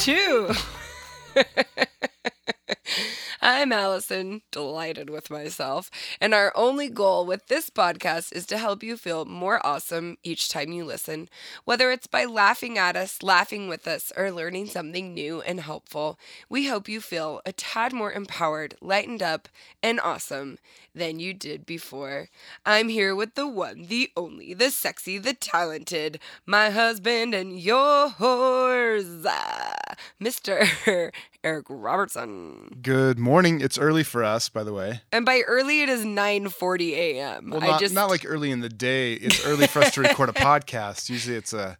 too. I'm Alison, delighted with myself, and our only goal with this podcast is to help you feel more awesome each time you listen, whether it's by laughing at us, laughing with us, or learning something new and helpful. We hope you feel a tad more empowered, lightened up, and awesome than you did before. I'm here with the one, the only, the sexy, the talented, my husband and yours, uh, Mr. Eric Robertson. Good morning. It's early for us, by the way. And by early, it is 9:40 a.m. Well, I not, just not like early in the day. It's early for us to record a podcast. Usually it's a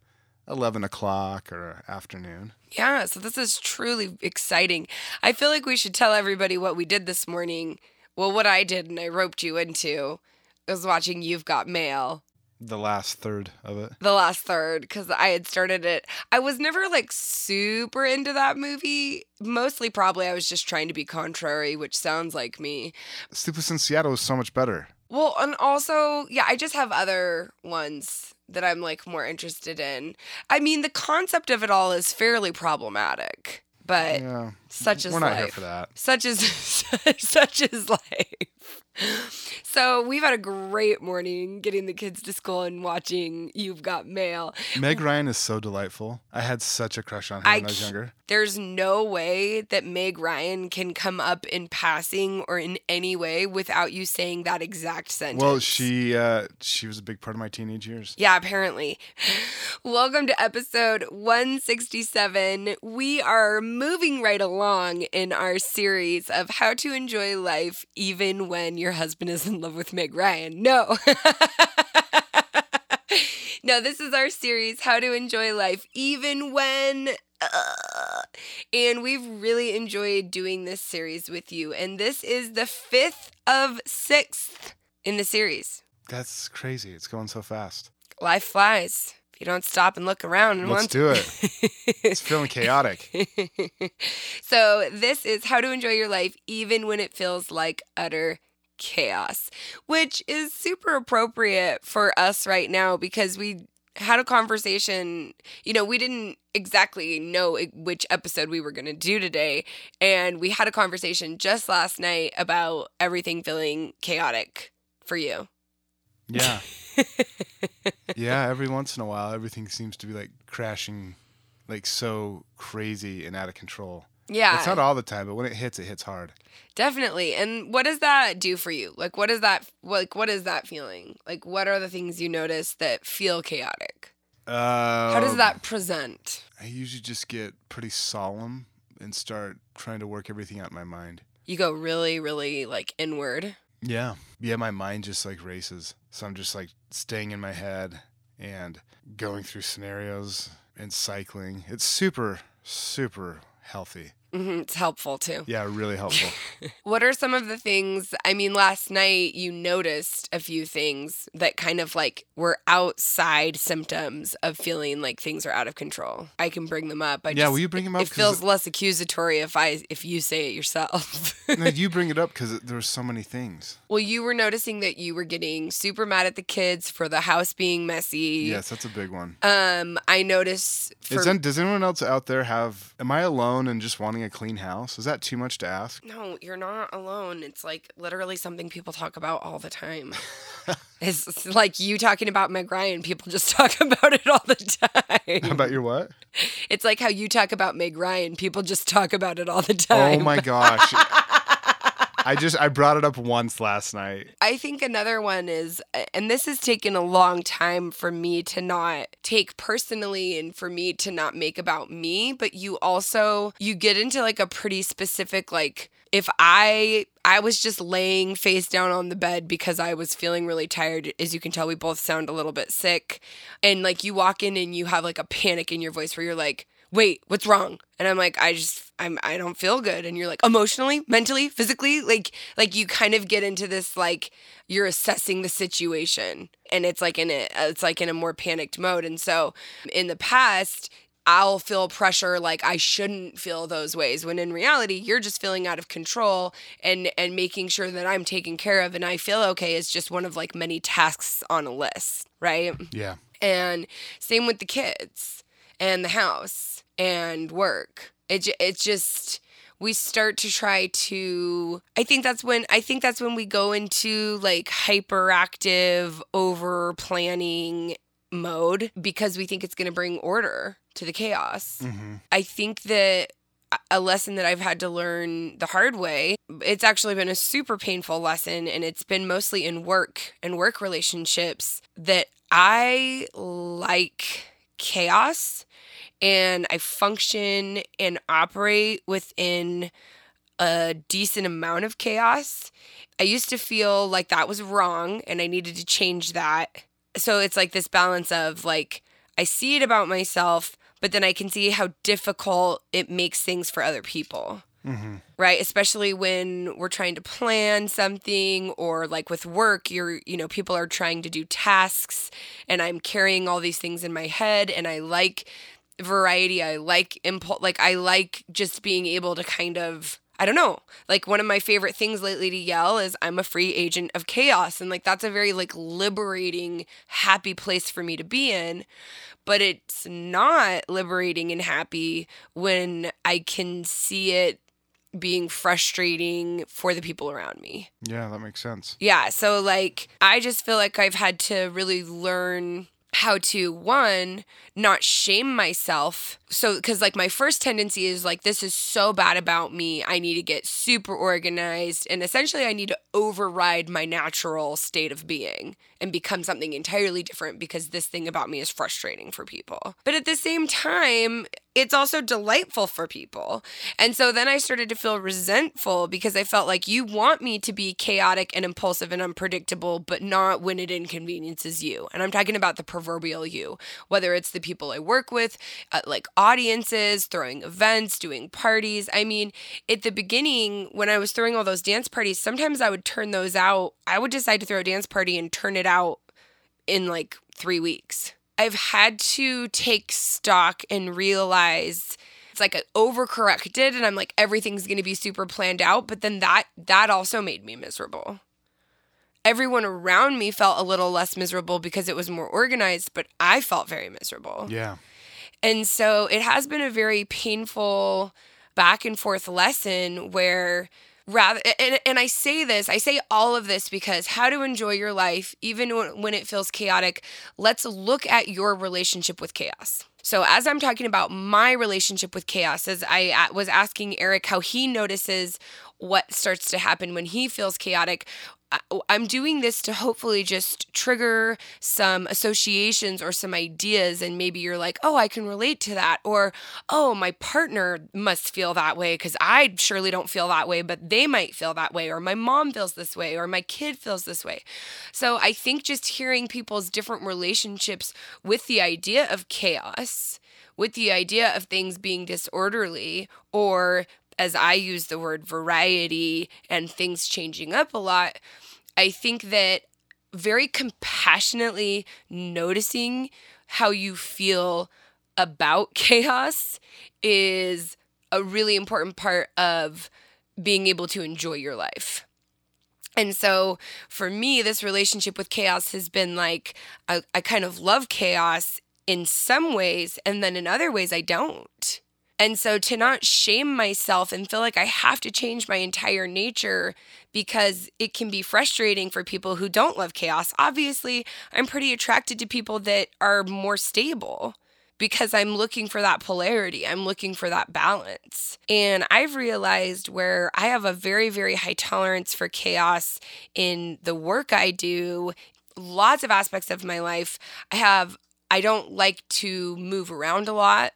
11 o'clock or afternoon. yeah. So this is truly exciting. I feel like we should tell everybody what we did this morning. Well, what I did and I roped you into was watching You've Got Mail. The last third of it. the last third because I had started it. I was never like super into that movie. Mostly, probably, I was just trying to be contrary, which sounds like me. Sleepless in Seattle is so much better. Well, and also, yeah, I just have other ones that I'm like more interested in. I mean, the concept of it all is fairly problematic, but Yeah. Such is We're not life. here for that. Such is such is life. So we've had a great morning getting the kids to school and watching You've Got Mail. Meg Ryan is so delightful. I had such a crush on her I when I was younger. There's no way that Meg Ryan can come up in passing or in any way without you saying that exact sentence. Well, she uh, she was a big part of my teenage years. Yeah, apparently. Welcome to episode 167. We are moving right along in our series of how to enjoy life even when your husband is in love with Meg Ryan. No. no, this is our series, How to Enjoy Life Even When. uh, and we've really enjoyed doing this series with you. And this is the fifth of sixth in the series. That's crazy. It's going so fast. life flies you don't stop and look around and Let's do it. It's feeling chaotic. so this is how to enjoy your life even when it feels like utter chaos which is super appropriate for us right now because we had a conversation you know we didn't exactly know which episode we were going to do today and we had a conversation just last night about everything feeling chaotic for you Yeah. yeah, every once in a while everything seems to be like crashing like so crazy and out of control. yeah It's not all the time, but when it hits, it hits hard. Definitely. And what does that do for you? Like what is that like what is that feeling? Like what are the things you notice that feel chaotic? Uh, How does that present? I usually just get pretty solemn and start trying to work everything out in my mind. You go really really like inward. Yeah. Yeah, my mind just like races. So I'm just like staying in my head and going through scenarios and cycling. It's super, super healthy. Hmm It's helpful too. Yeah, really helpful. What are some of the things? I mean, last night you noticed a few things that kind of like were outside symptoms of feeling like things are out of control. I can bring them up. I yeah, just, will you bring them up? it feels less accusatory if I if you say it yourself. no, you bring it up because there were so many things. Well, you were noticing that you were getting super mad at the kids for the house being messy. Yes, that's a big one. Um, I notice for Is does anyone else out there have? Am I alone and just wanting a clean house? Is that too much to ask? no, you're not alone. It's like literally something people talk about all the time. it's, it's like you talking about Meg Ryan. People just talk about it all the time. About your what? it's like how you talk about Meg Ryan. People just talk about it all the time. Oh my gosh! I just I brought it up once last night. I think another one is, and this has taken a long time for me to not take personally and for me to not make about me, but you also, you get into like a pretty specific, like, if I I was just laying face down on the bed because I was feeling really tired. As you can tell, we both sound a little bit sick. And like you walk in and you have like a panic in your voice where you're like, wait, what's wrong? And I'm like, I just, I'm, I don't feel good. And you're like, emotionally, mentally, physically, like, like you kind of get into this, like, you're assessing the situation and it's like in a, it's like in a more panicked mode. And so in the past, I'll feel pressure like I shouldn't feel those ways when in reality you're just feeling out of control and and making sure that I'm taken care of and I feel okay is just one of like many tasks on a list, right? Yeah. And same with the kids and the house. and work. It it's just we start to try to I think that's when I think that's when we go into like hyperactive over planning mode because we think it's going to bring order to the chaos. Mm-hmm. I think that a lesson that I've had to learn the hard way. It's actually been a super painful lesson, and it's been mostly in work and work relationships that I like chaos and I function and operate within a decent amount of chaos. I used to feel like that was wrong and I needed to change that. So it's like this balance of like, I see it about myself, but then I can see how difficult it makes things for other people. Mm-hmm. Right, especially when we're trying to plan something or like with work, you're, you know, people are trying to do tasks and I'm carrying all these things in my head and I like variety. I like impulse like I like just being able to kind of I don't know. Like one of my favorite things lately to yell is I'm a free agent of chaos and like that's a very like liberating happy place for me to be in. But it's not liberating and happy when I can see it being frustrating for the people around me. Yeah, that makes sense. Yeah, so like I just feel like I've had to really learn how to one not shame myself. So because like my first tendency is like this is so bad about me i need to get super organized and essentially i need to override my natural state of being and become something entirely different because this thing about me is frustrating for people. But at the same time it's also delightful for people. And so then I started to feel resentful because I felt like you want me to be chaotic and impulsive and unpredictable, but not when it inconveniences you. And I'm talking about the proverbial you, whether it's the people I work with, uh, like audiences, throwing events, doing parties. I mean, at the beginning, when I was throwing all those dance parties, sometimes I would turn those out. I would decide to throw a dance party and turn it out in like three weeks I've had to take stock and realize it's like I overcorrected and I'm like everything's going to be super planned out, but then that that also made me miserable. Everyone around me felt a little less miserable because it was more organized, but I felt very miserable. Yeah. And so it has been a very painful back and forth lesson where rather and, and i say this i say all of this because how to enjoy your life even when it feels chaotic let's look at your relationship with chaos. So as i'm talking about my relationship with chaos as i was asking eric how he notices what starts to happen when he feels chaotic I'm doing this to hopefully just trigger some associations or some ideas. And maybe you're like, oh, I can relate to that. Or, oh, my partner must feel that way because I surely don't feel that way, but they might feel that way. Or my mom feels this way. Or my kid feels this way. So I think just hearing people's different relationships with the idea of chaos with the idea of things being disorderly or as I use the word variety and things changing up a lot, I think that very compassionately noticing how you feel about chaos is a really important part of being able to enjoy your life. And so for me, this relationship with chaos has been like, I, I kind of love chaos in some ways, and then in other ways, I don't. And so to not shame myself and feel like I have to change my entire nature because it can be frustrating for people who don't love chaos. Obviously, I'm pretty attracted to people that are more stable because I'm looking for that polarity. I'm looking for that balance. And I've realized where I have a very, very high tolerance for chaos in the work I do, lots of aspects of my life. I have, I don't like to move around a lot.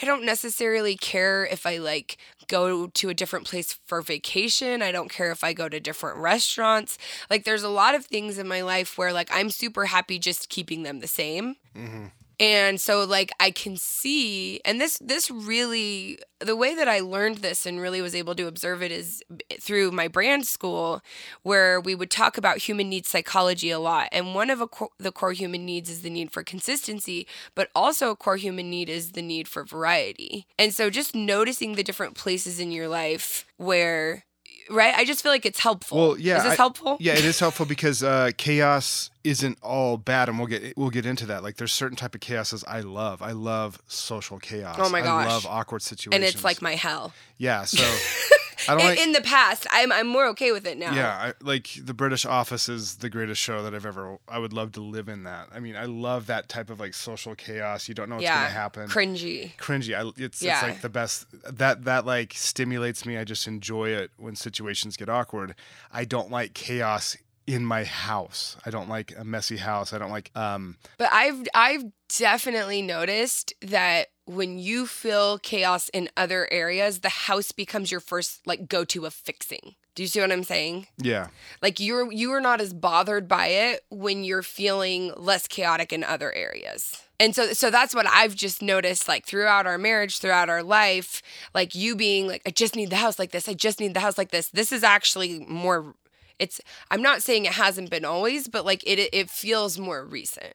I don't necessarily care if I like go to a different place for vacation. I don't care if I go to different restaurants. Like there's a lot of things in my life where like I'm super happy just keeping them the same. Mm-hmm. And so like I can see and this this really the way that I learned this and really was able to observe it is eh, through my brand school where we would talk about human needs psychology a lot. And one of co- the core human needs is the need for consistency, but also a core human need is the need for variety. And so just noticing the different places in your life where right? I just feel like it's helpful. Well, yeah, Is this I- helpful? Yeah, it is helpful because uh, chaos isn't all bad, and we'll get we'll get into that. Like, there's certain type of chaoses I love. I love social chaos. Oh my gosh, I love awkward situations. And it's like my hell. yeah. So I don't In, like. in the past, I'm I'm more okay with it now. yeah, I, like the British Office is the greatest show that I've ever. I would love to live in that. I mean, I love that type of like social chaos. You don't know what's yeah. gonna happen. Cringy. Cringy. I, it's Yeah. it's like the best. That that like stimulates me. I just enjoy it when situations get awkward. I don't like chaos in my house. I don't like a messy house. I don't like um But I've I've definitely noticed that when you feel chaos in other areas, the house becomes your first like go to of fixing. Do you see what I'm saying? yeah. Like you're you are not as bothered by it when you're feeling less chaotic in other areas. And so so that's what I've just noticed like throughout our marriage, throughout our life, like you being like I just need the house like this. I just need the house like this. This is actually more it's I'm not saying it hasn't been always, but like it it feels more recent.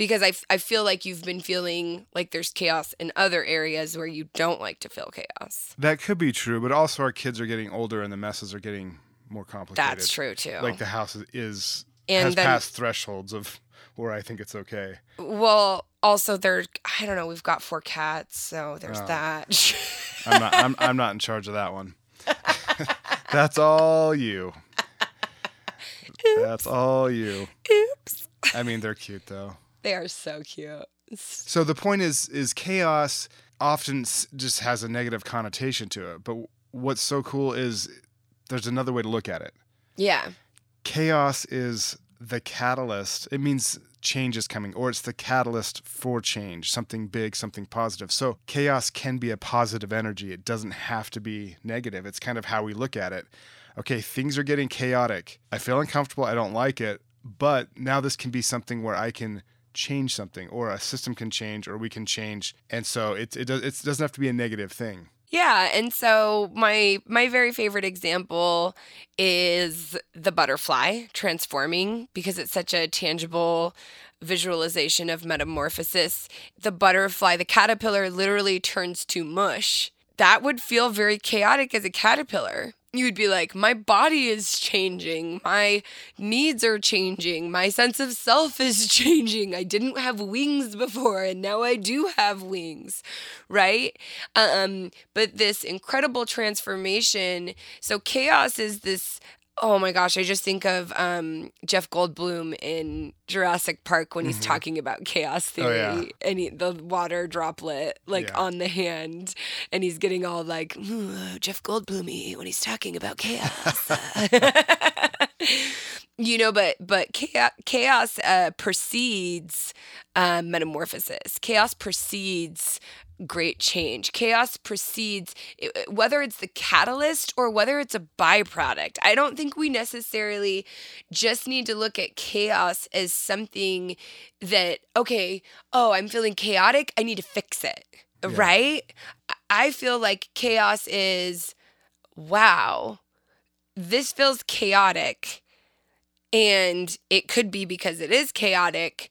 Because I, f- I feel like you've been feeling like there's chaos in other areas where you don't like to feel chaos. That could be true, but also our kids are getting older and the messes are getting more complicated. That's true too. Like the house is, And has then- passed thresholds of where I think it's okay. Well, also there I don't know, we've got four cats, so there's Oh. that. I'm not I'm, I'm not in charge of that one. That's all you. That's all you. Oops. I mean, they're cute though. They are so cute. So the point is, is chaos often just has a negative connotation to it. But what's so cool is there's another way to look at it. Yeah. Chaos is the catalyst. It means change is coming, or it's the catalyst for change, something big, something positive. So chaos can be a positive energy. It doesn't have to be negative. It's kind of how we look at it. Okay, things are getting chaotic. I feel uncomfortable. I don't like it. But now this can be something where I can change something, or a system can change, or we can change. And so it, it, does, it doesn't have to be a negative thing. Yeah, and so my my very favorite example is the butterfly transforming because it's such a tangible visualization of metamorphosis. The butterfly, the caterpillar literally turns to mush. That would feel very chaotic as a caterpillar. You would be like, my body is changing, my needs are changing, my sense of self is changing. I didn't have wings before, and now I do have wings, right? Um, but this incredible transformation. So chaos is this. Oh my gosh, I just think of um, Jeff Goldblum in Jurassic Park when he's talking about chaos theory Mm-hmm. Oh, yeah. and he, the water droplet like Yeah. on the hand, and he's getting all like "Ooh, Jeff Goldblumy when he's talking about chaos. you know, but but chaos, chaos uh, precedes uh, metamorphosis. Chaos precedes great change. Chaos precedes whether it's the catalyst or whether it's a byproduct. I don't think we necessarily just need to look at chaos as something that okay, oh, I'm feeling chaotic, I need to fix it. Right? I- I feel like chaos is wow. This feels chaotic and it could be because it is chaotic,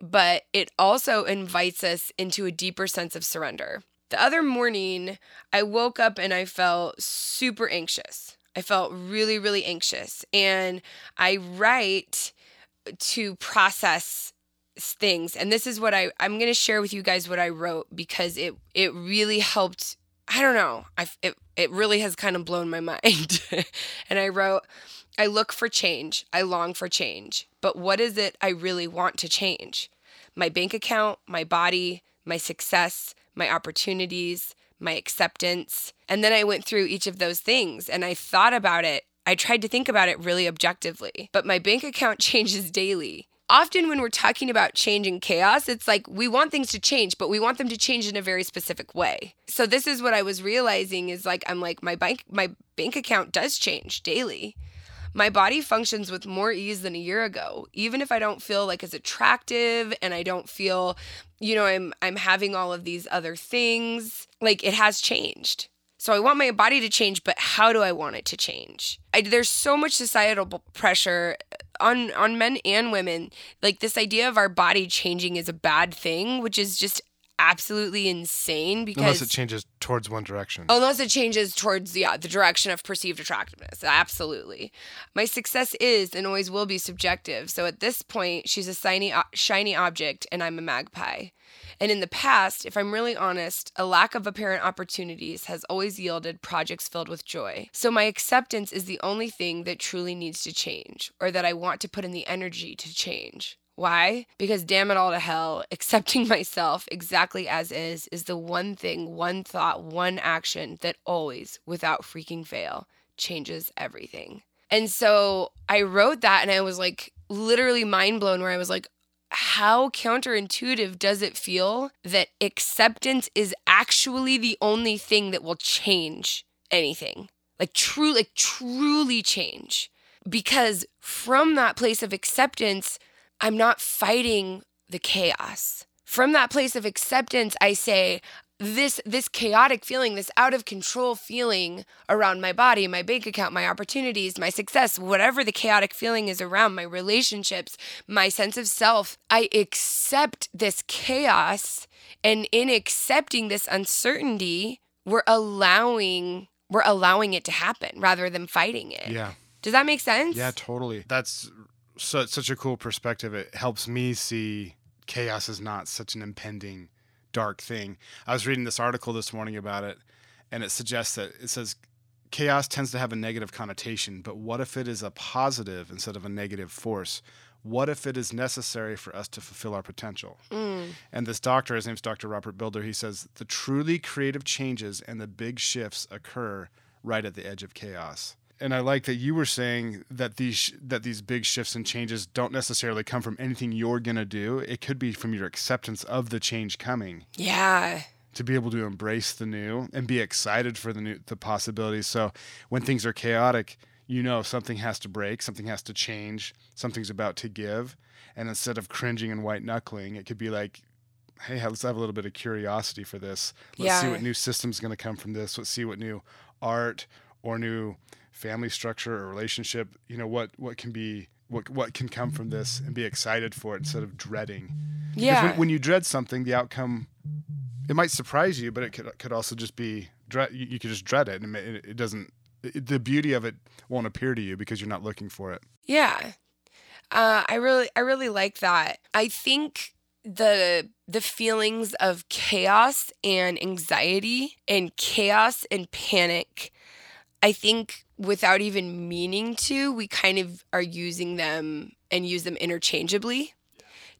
but it also invites us into a deeper sense of surrender. The other morning, I woke up and I felt super anxious. I felt really, really anxious. And I write to process things. And this is what I, I'm going to share with you guys what I wrote because it, it really helped. I don't know. I, it, it really has kind of blown my mind. and I wrote, I look for change. I long for change. But what is it I really want to change? My bank account, my body, my success, my opportunities, my acceptance. And then I went through each of those things and I thought about it. I tried to think about it really objectively. But my bank account changes daily. Often, when we're talking about change and chaos, it's like we want things to change, but we want them to change in a very specific way. So this is what I was realizing is like I'm like my bank my bank account does change daily my body functions with more ease than a year ago even if i don't feel like as attractive and i don't feel you know i'm i'm having all of these other things like it has changed. So i want my body to change but how do i want it to change? I, there's so much societal pressure uh, on on men and women. Like this idea of our body changing is a bad thing which is just absolutely insane because Unless it changes towards one direction. Unless it changes towards yeah, the direction of perceived attractiveness. Absolutely. My success is and always will be subjective. So at this point, she's a shiny, shiny object and I'm a magpie. And in the past, if I'm really honest, a lack of apparent opportunities has always yielded projects filled with joy. So my acceptance is the only thing that truly needs to change or that I want to put in the energy to change. Why? Because damn it all to hell, accepting myself exactly as is is the one thing, one thought, one action that always, without freaking fail, changes everything. And so I wrote that and I was like literally mind blown where I was like, how counterintuitive does it feel that acceptance is actually the only thing that will change anything? Like true like truly change. Because from that place of acceptance, I'm not fighting the chaos. From that place of acceptance, I say, this this chaotic feeling this out of control feeling around my body my bank account my opportunities my success whatever the chaotic feeling is around my relationships my sense of self i accept this chaos. And in accepting this uncertainty we're allowing we're allowing it to happen rather than fighting it. Yeah. Does that make sense? Yeah totally. That's so, such a cool perspective it helps me see chaos is not such an impending dark thing. I was reading this article this morning about it, and it suggests that it says chaos tends to have a negative connotation, but what if it is a positive instead of a negative force? What if it is necessary for us to fulfill our potential? Mm. And this doctor, his name's Dr. Robert Bilder, he says the truly creative changes and the big shifts occur right at the edge of chaos and I like that you were saying that these that these big shifts and changes don't necessarily come from anything you're gonna do. It could be from your acceptance of the change coming. Yeah. To be able to embrace the new and be excited for the new the possibilities. So when things are chaotic, you know something has to break, something has to change, something's about to give. And instead of cringing and white knuckling, it could be like, hey, let's have a little bit of curiosity for this. Let's yeah. see what new system's going to come from this. Let's see what new art or new family structure or relationship you know what what can be what what can come from this and be excited for it instead of dreading. Yeah when, when, you dread something the outcome it might surprise you but it could could also just be dread you, you could just dread it and it, it doesn't it, the beauty of it won't appear to you because you're not looking for it. Yeah. Uh, i really i really like that. I think the the feelings of chaos and anxiety and chaos and panic I think without even meaning to, we kind of are using them and use them interchangeably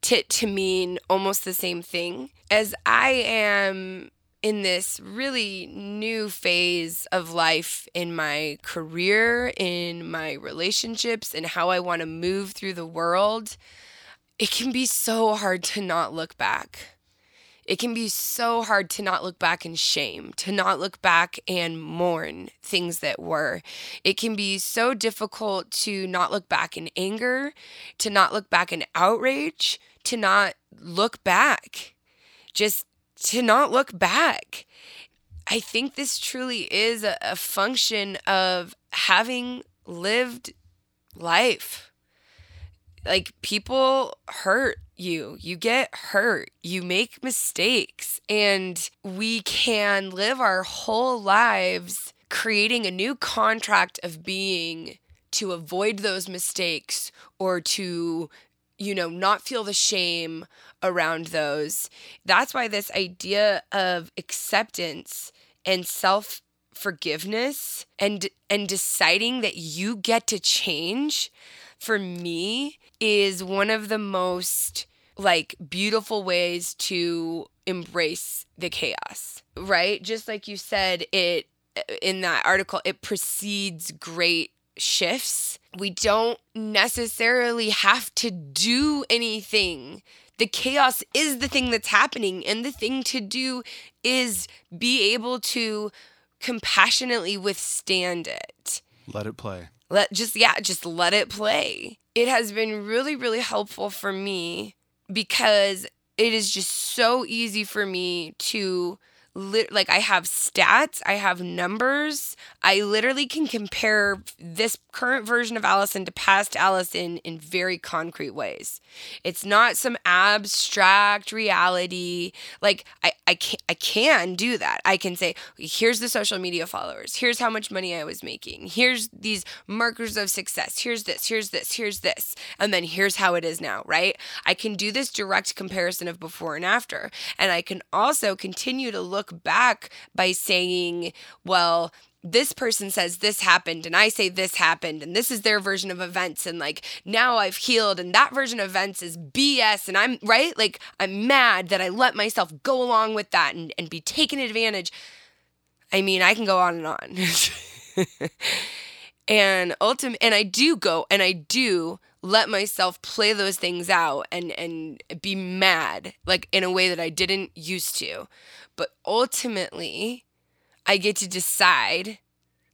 to, to mean almost the same thing. As I am in this really new phase of life in my career, in my relationships, and how I want to move through the world, it can be so hard to not look back it can be so hard to not look back in shame, to not look back and mourn things that were. It can be so difficult to not look back in anger, to not look back in outrage, to not look back. Just to not look back. I think this truly is a, a function of having lived life. Like people hurt you. You get hurt. You make mistakes. And we can live our whole lives creating a new contract of being to avoid those mistakes or to, you know, not feel the shame around those. That's why this idea of acceptance and self forgiveness and and deciding that you get to change for me is one of the most like beautiful ways to embrace the chaos, right? Just like you said, it in that article, it precedes great shifts. We don't necessarily have to do anything. The chaos is the thing that's happening, and the thing to do is be able to compassionately withstand it. Let it play. Let just yeah, just let it play. It has been really really helpful for me because it is just so easy for me to Li- like I have stats, I have numbers. I literally can compare this current version of Alison to past Alison in very concrete ways. It's not some abstract reality. Like I, I can I can do that. I can say, here's the social media followers. Here's how much money I was making. Here's these markers of success. Here's this. Here's this. Here's this. And then here's how it is now. Right? I can do this direct comparison of before and after, and I can also continue to look back by saying, well this person says this happened and I say this happened and this is their version of events and like now I've healed and that version of events is BS and I'm right like I'm mad that I let myself go along with that and, and be taken advantage. I mean, I can go on and on. and ultimate and I do go and I do let myself play those things out and and be mad like in a way that I didn't used to. But ultimately, I get to decide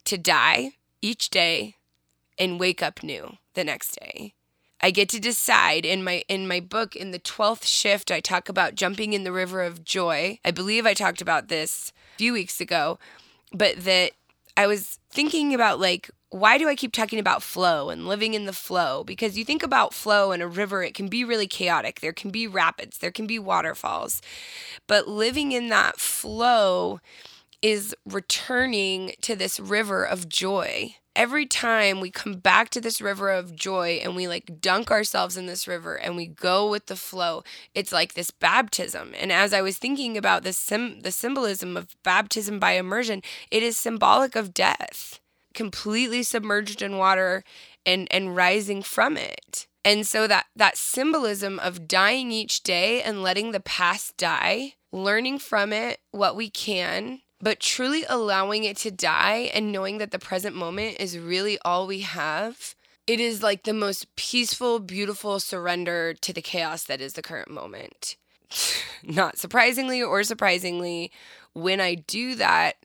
to die each day and wake up new the next day. I get to decide in my in my book in the 12th shift I talk about jumping in the river of joy. I believe I talked about this a few weeks ago, but that I was thinking about like why do I keep talking about flow and living in the flow? Because you think about flow in a river, it can be really chaotic. There can be rapids, there can be waterfalls. But living in that flow is returning to this river of joy. Every time we come back to this river of joy and we like dunk ourselves in this river and we go with the flow, it's like this baptism. And as I was thinking about the sim- the symbolism of baptism by immersion, it is symbolic of death, completely submerged in water and and rising from it. And so that that symbolism of dying each day and letting the past die, learning from it what we can but truly allowing it to die and knowing that the present moment is really all we have, it is like the most peaceful, beautiful surrender to the chaos that is the current moment. Not surprisingly or surprisingly, when I do that,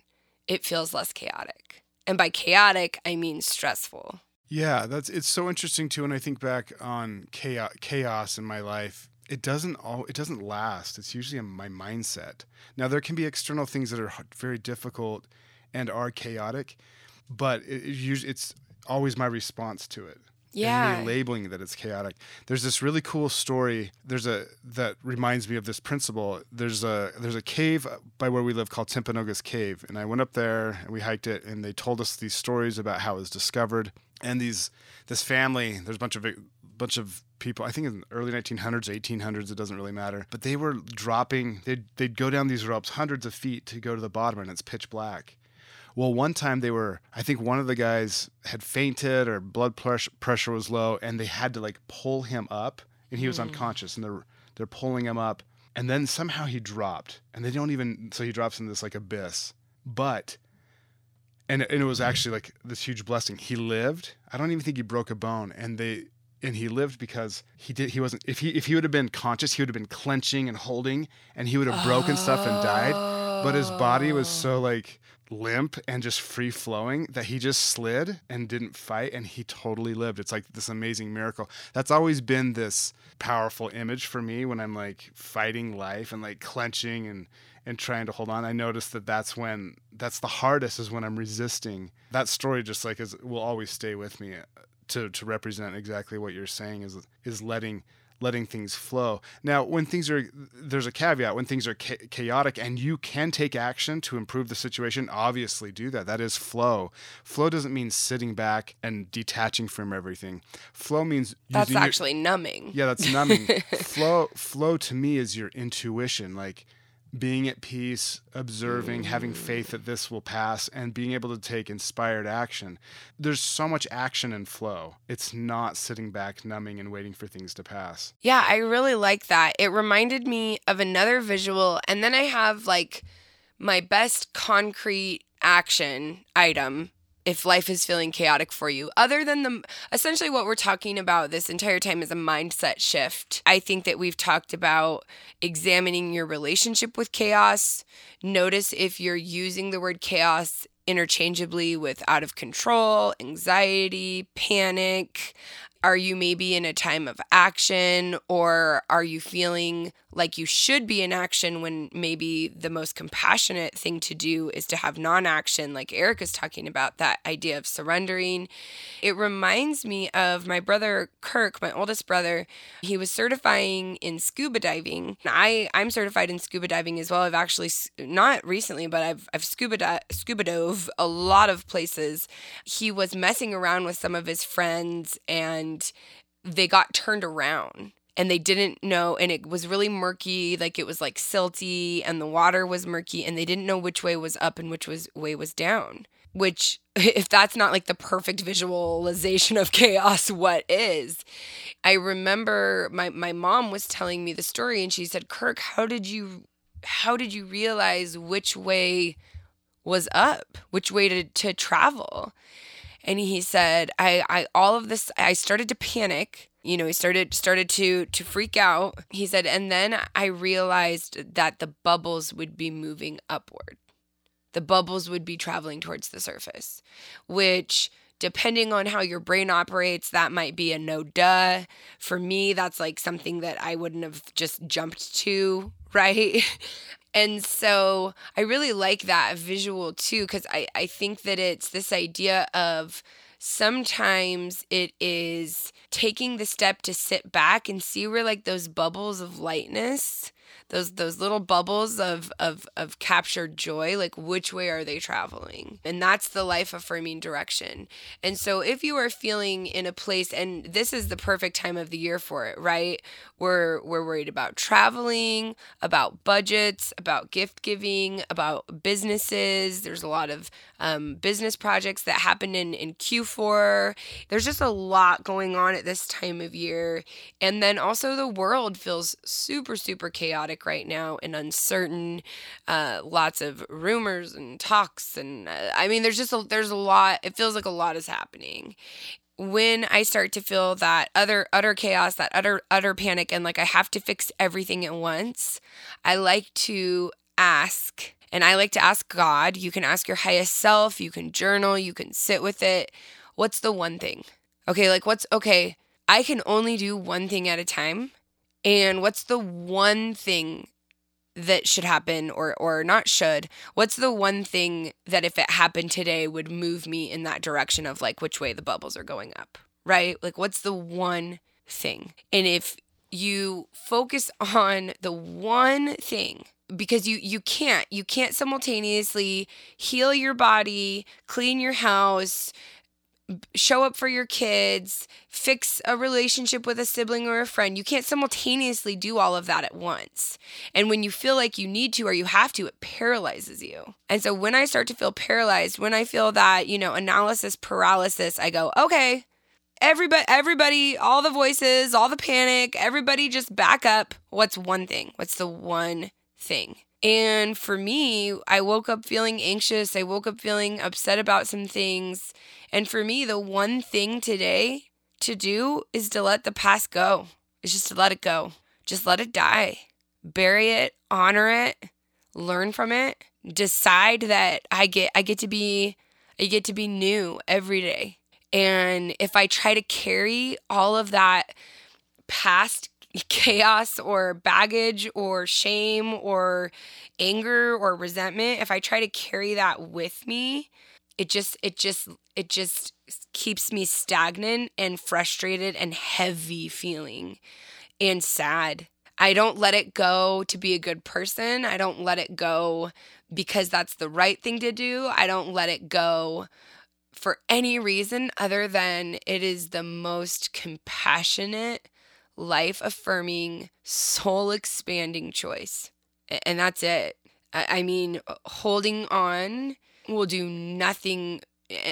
it feels less chaotic. And by chaotic, I mean stressful. Yeah, that's it's so interesting too when I think back on chaos chaos in my life. It doesn't all it doesn't last. It's usually my mindset. Now there can be external things that are very difficult and are chaotic but it, it it's always my response to it yeah. labeling that it's chaotic. There's this really cool story there's a that reminds me of this principle. There's a there's a cave by where we live called Timpanogos Cave and I went up there and we hiked it and they told us these stories about how it was discovered. And these this family there's a bunch of bunch of people i think in the early 1900s 1800s it doesn't really matter but they were dropping they'd, they'd go down these ropes hundreds of feet to go to the bottom and it's pitch black well one time they were i think one of the guys had fainted or blood pressure was low and they had to like pull him up and he was mm. unconscious and they're they're pulling him up and then somehow he dropped and they don't even so he drops in this like abyss but and, and it was actually like this huge blessing he lived i don't even think he broke a bone and they and he lived because he did he wasn't if he if he would have been conscious he would have been clenching and holding and he would have broken oh. stuff and died but his body was so like limp and just free flowing that he just slid and didn't fight and he totally lived. It's like this amazing miracle. That's always been this powerful image for me when i'm like fighting life and like clenching and and trying to hold on. I noticed that that's when that's the hardest is when i'm resisting. That story just like is will always stay with me uh, to to represent exactly what you're saying is is letting letting things flow. Now, when things are there's a caveat when things are cha- chaotic and you can take action to improve the situation, obviously do that. That is flow. Flow doesn't mean sitting back and detaching from everything. Flow means That's actually your, numbing. Yeah, that's numbing. flow flow to me is your intuition. Like being at peace, observing, having faith that this will pass, and being able to take inspired action. There's so much action and flow. It's not sitting back, numbing, and waiting for things to pass. Yeah, I really like that. It reminded me of another visual, and then I have like my best concrete action item if life is feeling chaotic for you. Other than the essentially what we're talking about this entire time is a mindset shift. I think that we've talked about examining your relationship with chaos. Notice if you're using the word chaos interchangeably with out of control, anxiety, panic. Are you maybe in a time of action or are you feeling like you should be in action when maybe the most compassionate thing to do is to have non action, like Eric is talking about, that idea of surrendering? It reminds me of my brother Kirk, my oldest brother. He was certifying in scuba diving. I, I'm certified in scuba diving as well. I've actually, not recently, but I've, I've scuba, di- scuba dove a lot of places. He was messing around with some of his friends and they got turned around and they didn't know and it was really murky like it was like silty and the water was murky and they didn't know which way was up and which was way was down which if that's not like the perfect visualization of chaos what is? I remember my my mom was telling me the story and she said kirk how did you how did you realize which way was up which way to, to travel and he said i i all of this i started to panic you know he started started to to freak out. He said and then i realized that the bubbles would be moving upward. The bubbles would be traveling towards the surface which depending on how your brain operates that might be a no duh. For me that's like something that i wouldn't have just jumped to right and so i really like that visual too because I, I think that it's this idea of sometimes it is taking the step to sit back and see where like those bubbles of lightness those those little bubbles of of of captured joy like which way are they traveling? And that's the life affirming direction. And so if you are feeling in a place and this is the perfect time of the year for it right? We're we're worried about traveling about budgets about gift giving about businesses. There's a lot of um, business projects that happen in in q4 there's just a lot going on at this time of year. And then also the world feels super super chaotic chaotic right now and uncertain. Uh, lots of rumors and talks, and uh, I mean, there's just a, there's a lot. It feels like a lot is happening. When I start to feel that other utter chaos, that utter utter panic, and like I have to fix everything at once, I like to ask and I like to ask God. You can ask your highest self, you can journal, you can sit with it. What's the one thing? Okay, like what's okay, I can only do one thing at a time. And what's the one thing that should happen or or not should? What's the one thing that if it happened today would move me in that direction of like which way the bubbles are going up? Right? Like what's the one thing? And if you focus on the one thing because you you can't you can't simultaneously heal your body, clean your house, show up for your kids, fix a relationship with a sibling or a friend. You can't simultaneously do all of that at once. And when you feel like you need to or you have to, it paralyzes you. And so when I start to feel paralyzed, when I feel that, you know, analysis paralysis, I go, okay, everybody everybody all the voices all the panic everybody just back up what's one thing what's the one thing and for me i woke up feeling anxious i woke up feeling upset about some things and for me, the one thing today to do is to let the past go. It's just to let it go. Just let it die. Bury it, honor it, learn from it, decide that I get I get to be I get to be new every day. And if I try to carry all of that past chaos or baggage or shame or anger or resentment, if I try to carry that with me, it just it just it just keeps me stagnant and frustrated and heavy feeling and sad. I don't let it go to be a good person. I don't let it go because that's the right thing to do. I don't let it go for any reason other than it is the most compassionate, life affirming, soul expanding choice. And that's it. I mean, uh, holding on will do nothing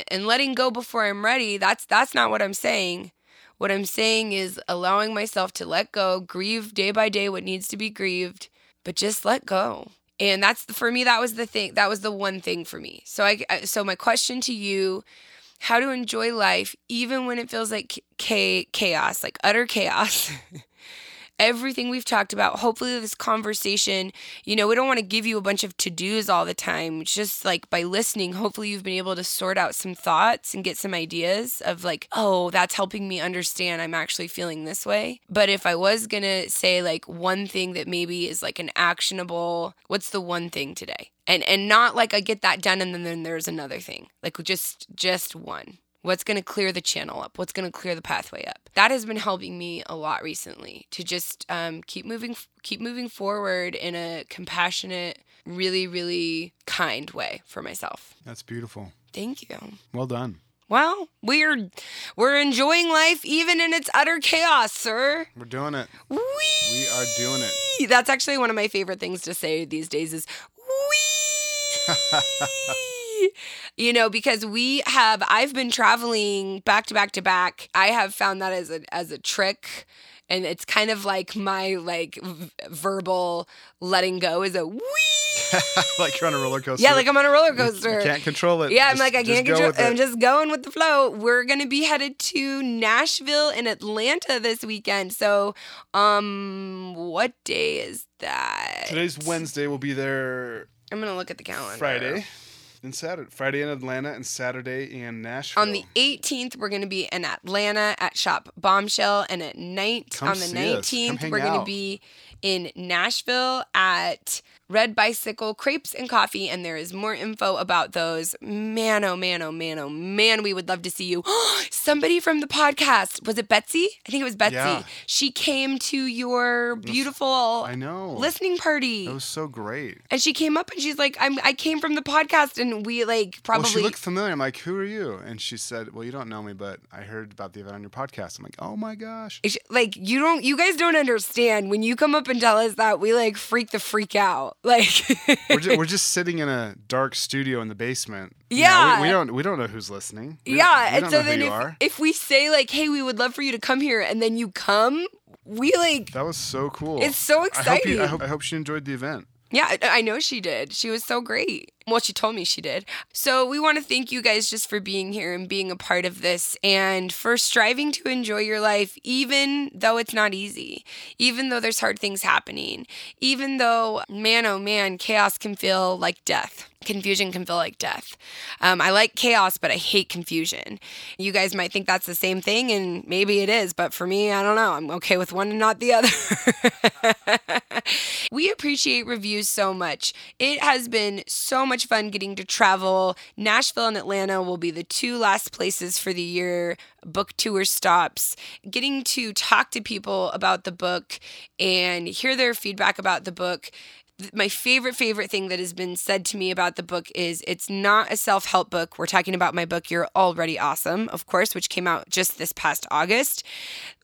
and letting go before I'm ready. That's that's not what I'm saying. What I'm saying is allowing myself to let go, grieve day by day what needs to be grieved, but just let go. And that's for me that was the thing. That was the one thing for me. So I so my question to you how to enjoy life even when it feels like chaos, like utter chaos. everything we've talked about. Hopefully, this conversation, you know, we don't want to give you a bunch of to dos all the time. Just like by listening, hopefully, you've been able to sort out some thoughts and get some ideas of like, oh, that's helping me understand I'm actually feeling this way. But if I was going to say like one thing that maybe is like an actionable, what's the one thing today? And, and not like I get that done and then, then there's another thing. Like just just one. What's going to clear the channel up? What's going to clear the pathway up? That has been helping me a lot recently to just um, keep moving, keep moving forward in a compassionate, really, really kind way for myself. That's beautiful. Thank you. Well done. Well, we're we're enjoying life even in its utter chaos, sir. We're doing it. Whee! We are doing it. That's actually one of my favorite things to say these days is wee. you know, because we have I've been traveling back to back to back. I have found that as a as a trick and it's kind of like my like v- verbal letting go is a wee. like you're on a roller coaster. Yeah, like I'm on a roller coaster. You can't control it. Yeah, I'm like I can't control. it. I'm just going with the flow. We're gonna be headed to Nashville and Atlanta this weekend. So, um, what day is that? Today's Wednesday. We'll be there I'm gonna look at the calendar. Friday and Saturday. Friday in Atlanta and Saturday in Nashville. On the 18th, we're gonna be in Atlanta at Shop Bombshell, and at night Come on the see us. Come 19th, we're gonna be in Nashville at Red Bicycle Crepes and Coffee, and there is more info about those. Man, oh man, oh man, oh man, we would love to see you. Somebody from the podcast was it Betsy? I think it was Betsy. Yeah. She came to your beautiful I know. listening party. It was so great. and she came up and she's like, I'm I came from the podcast and we like probably Well, she looked familiar. I'm like, who are you? And she said, well, you don't know me, but I heard about the event on your podcast. I'm like, oh my gosh. It's- like you don't you guys don't understand when you come up and tell us that we like freak the freak out like we're, just, we're just sitting in a dark studio in the basement. You know, Yeah. we, we don't we don't know who's listening. We yeah and so then if, if we say like hey we would love for you to come here and then you come we like That was so cool. It's so I hope, exciting. you, I, hope, I hope she enjoyed the event. Yeah, I, I know she did. She was so great. Well, she told me she did. So, we want to thank you guys just for being here and being a part of this and for striving to enjoy your life, even though it's not easy, even though there's hard things happening, even though, man, oh man, chaos can feel like death. Confusion can feel like death. Um, I like chaos, but I hate confusion. You guys might think that's the same thing, and maybe it is, but for me, I don't know. I'm okay with one and not the other. we appreciate reviews so much. It has been so much fun getting to travel. Nashville and Atlanta will be the two last places for the year book tour stops. Getting to talk to people about the book and hear their feedback about the book my favorite favorite thing that has been said to me about the book is it's not a self-help book we're talking about my book you're already awesome of course which came out just this past august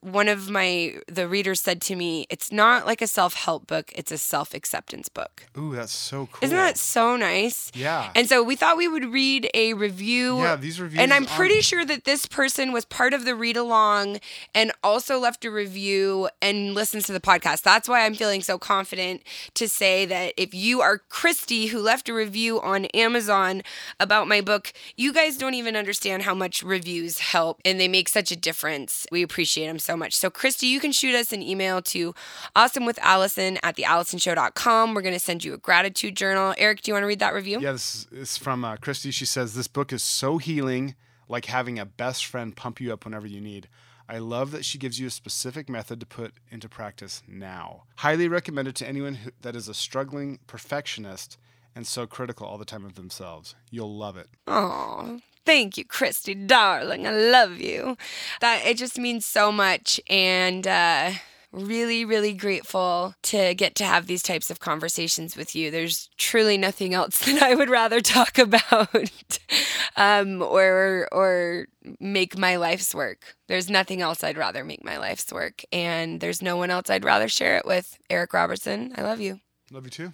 one of my the readers said to me it's not like a self-help book it's a self-acceptance book Ooh, that's so cool. isn't that so nice Yeah. and so we thought we would read a review yeah, these reviews. and I'm pretty sure that this person was part of the read along and also left a review and listens to the podcast. That's why I'm feeling so confident to say that if you are Christy who left a review on Amazon about my book, you guys don't even understand how much reviews help and they make such a difference. We appreciate them so much. So, Christy, you can shoot us an email to awesomewithalison at thealisonshow.com. We're going to send you a gratitude journal. Eric, do you want to read that review? Yeah, this is from uh, Christy. She says, This book is so healing, like having a best friend pump you up whenever you need. I love that she gives you a specific method to put into practice now. Highly recommended to anyone who, that is a struggling perfectionist and so critical all the time of themselves. You'll love it. Oh, thank you, Christy, darling. I love you. That it just means so much, and uh, really, really grateful to get to have these types of conversations with you. There's truly nothing else that I would rather talk about, um, or or make my life's work. There's nothing else I'd rather make my life's work, and there's no one else I'd rather share it with. Eric Robertson, I love you. Love you too.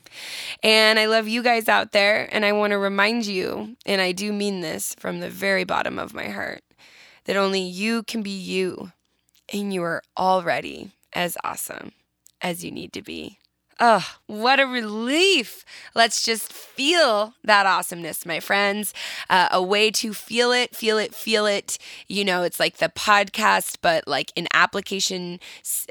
And I love you guys out there. And I want to remind you, and I do mean this from the very bottom of my heart, that only you can be you. And you are already as awesome as you need to be. Ugh, what a relief. Let's just feel that awesomeness, my friends. Uh, a way to feel it, feel it, feel it. You know, it's like the podcast, but like an application,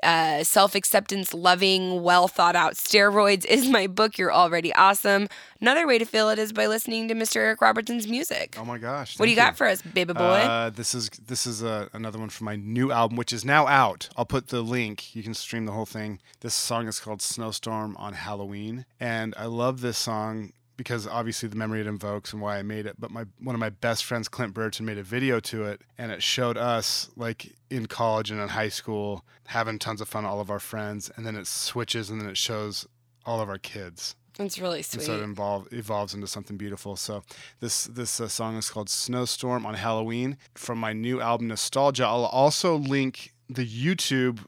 uh, self acceptance, loving, well thought out steroids is my book. You're already awesome. Another way to feel it is by listening to Mr. Eric Robertson's music. Oh my gosh! What do you, you, got for us, baby boy? Uh, this is this is uh, another one from my new album, which is now out. I'll put the link. You can stream the whole thing. This song is called Snowstorm on Halloween. And I love this song because obviously the memory it invokes and why I made it. But my one of my best friends, Clint Burton, made a video to it, and it showed us like in college and in high school having tons of fun, all of our friends, and then it switches and then it shows all of our kids. It's really sweet. And so it involve, evolves into something beautiful. So this this uh, song is called Snowstorm on Halloween from my new album Nostalgia. I'll also link the YouTube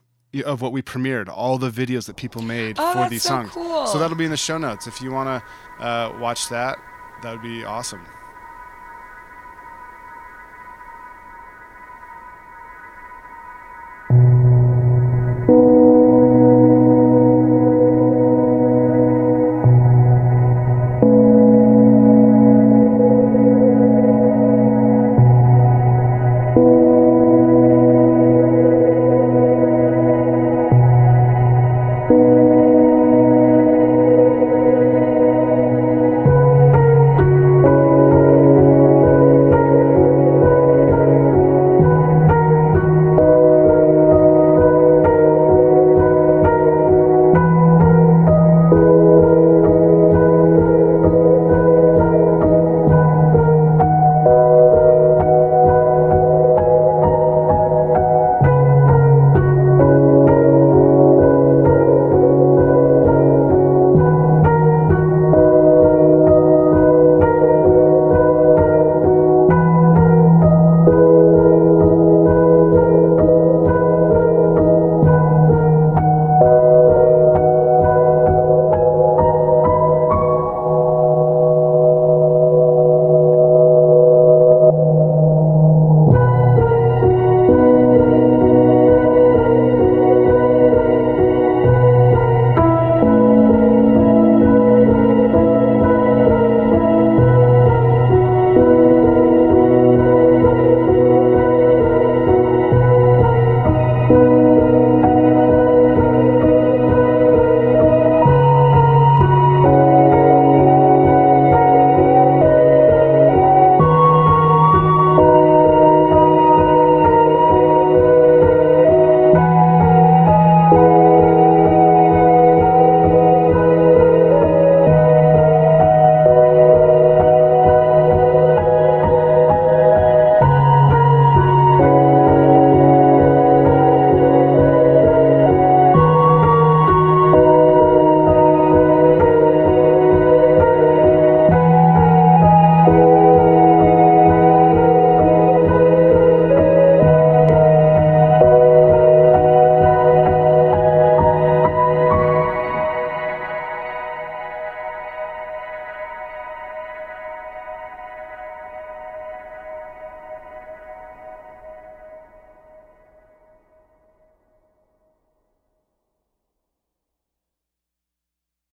of what we premiered, all the videos that people made oh, for these so songs. Cool. So that'll be in the show notes. If you want to uh, watch that, that would be awesome.